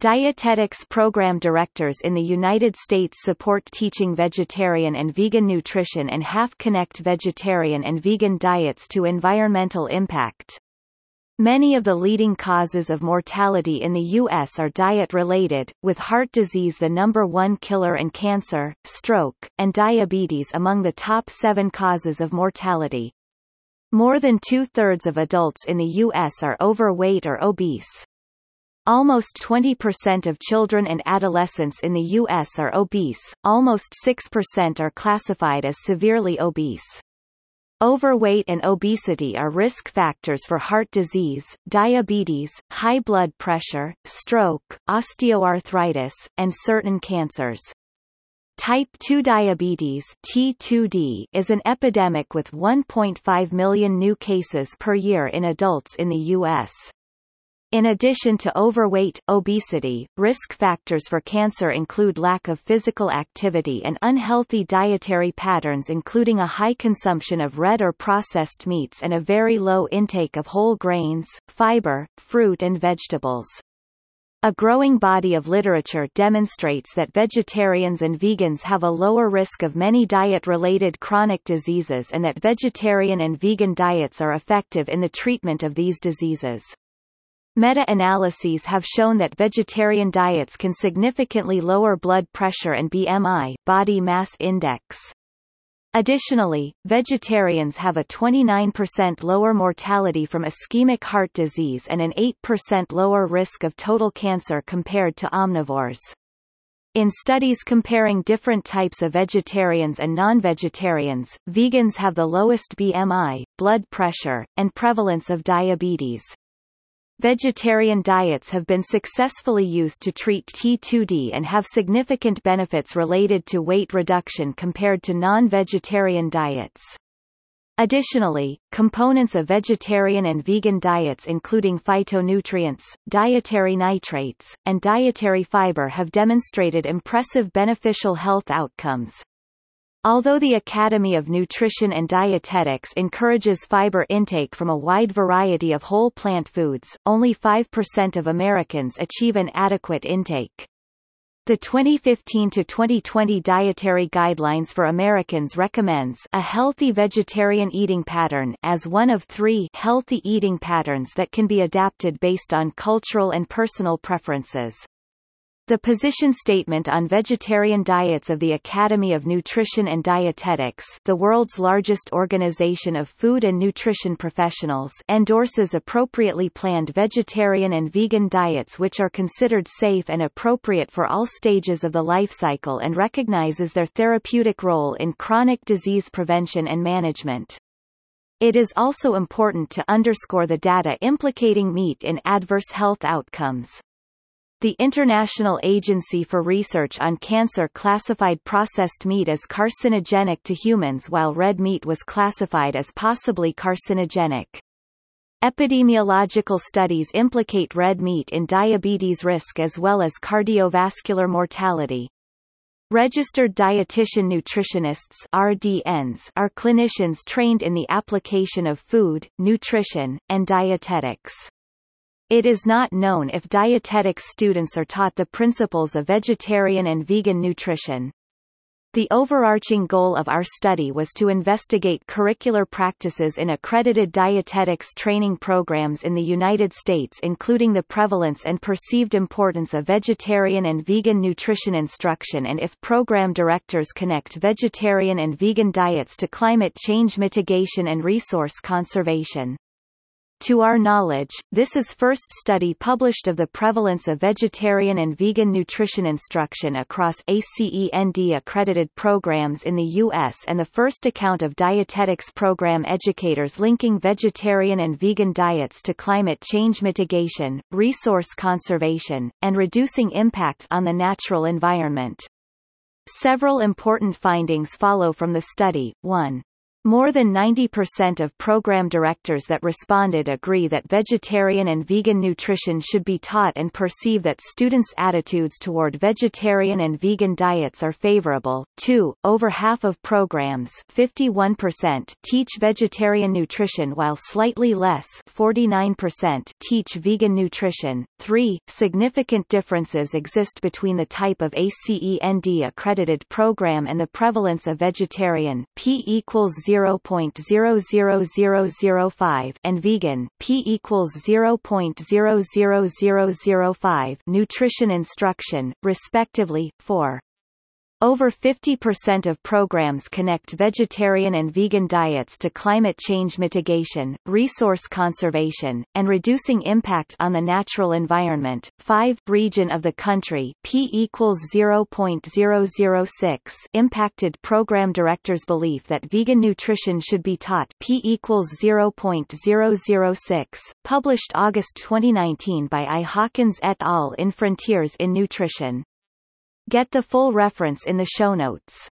Dietetics program directors in the United States support teaching vegetarian and vegan nutrition and half connect vegetarian and vegan diets to environmental impact. Many of the leading causes of mortality in the U.S. are diet-related, with heart disease the number one killer and cancer, stroke, and diabetes among the top seven causes of mortality. More than two-thirds of adults in the U.S. are overweight or obese. Almost 20% of children and adolescents in the U.S. are obese, almost 6% are classified as severely obese. Overweight and obesity are risk factors for heart disease, diabetes, high blood pressure, stroke, osteoarthritis, and certain cancers. Type 2 diabetes T2D is an epidemic with 1.5 million new cases per year in adults in the U.S. In addition to overweight, obesity, risk factors for cancer include lack of physical activity and unhealthy dietary patterns including a high consumption of red or processed meats and a very low intake of whole grains, fiber, fruit and vegetables. A growing body of literature demonstrates that vegetarians and vegans have a lower risk of many diet-related chronic diseases and that vegetarian and vegan diets are effective in the treatment of these diseases. Meta-analyses have shown that vegetarian diets can significantly lower blood pressure and BMI body mass index. Additionally, vegetarians have a 29% lower mortality from ischemic heart disease and an 8% lower risk of total cancer compared to omnivores. In studies comparing different types of vegetarians and non-vegetarians, vegans have the lowest BMI, blood pressure, and prevalence of diabetes. Vegetarian diets have been successfully used to treat T2D and have significant benefits related to weight reduction compared to non-vegetarian diets. Additionally, components of vegetarian and vegan diets including phytonutrients, dietary nitrates, and dietary fiber have demonstrated impressive beneficial health outcomes. Although the Academy of Nutrition and Dietetics encourages fiber intake from a wide variety of whole plant foods, only 5% of Americans achieve an adequate intake. The 2015-2020 Dietary Guidelines for Americans recommends a healthy vegetarian eating pattern as one of three healthy eating patterns that can be adapted based on cultural and personal preferences. The position statement on vegetarian diets of the Academy of Nutrition and Dietetics the world's largest organization of food and nutrition professionals endorses appropriately planned vegetarian and vegan diets which are considered safe and appropriate for all stages of the life cycle and recognizes their therapeutic role in chronic disease prevention and management. It is also important to underscore the data implicating meat in adverse health outcomes. The International Agency for Research on Cancer classified processed meat as carcinogenic to humans while red meat was classified as possibly carcinogenic. Epidemiological studies implicate red meat in diabetes risk as well as cardiovascular mortality. Registered dietitian nutritionists RDNs are clinicians trained in the application of food, nutrition, and dietetics. It is not known if dietetics students are taught the principles of vegetarian and vegan nutrition. The overarching goal of our study was to investigate curricular practices in accredited dietetics training programs in the United States including the prevalence and perceived importance of vegetarian and vegan nutrition instruction and if program directors connect vegetarian and vegan diets to climate change mitigation and resource conservation. To our knowledge, this is first study published of the prevalence of vegetarian and vegan nutrition instruction across ACEND accredited programs in the U.S. and the first account of dietetics program educators linking vegetarian and vegan diets to climate change mitigation, resource conservation, and reducing impact on the natural environment. Several important findings follow from the study. 1. More than 90% of program directors that responded agree that vegetarian and vegan nutrition should be taught and perceive that students' attitudes toward vegetarian and vegan diets are favorable. 2. Over half of programs 51% teach vegetarian nutrition while slightly less 49% teach vegan nutrition. 3. Significant differences exist between the type of ACEND accredited program and the prevalence of vegetarian P equals 0.00005 and vegan P equals 0.00005 nutrition instruction, respectively, for over 50% of programs connect vegetarian and vegan diets to climate change mitigation, resource conservation, and reducing impact on the natural environment. 5. Region of the country P equals 0.006 impacted program directors' belief that vegan nutrition should be taught P equals 0.006, published August 2019 by I. Hawkins et al. in Frontiers in Nutrition. Get the full reference in the show notes.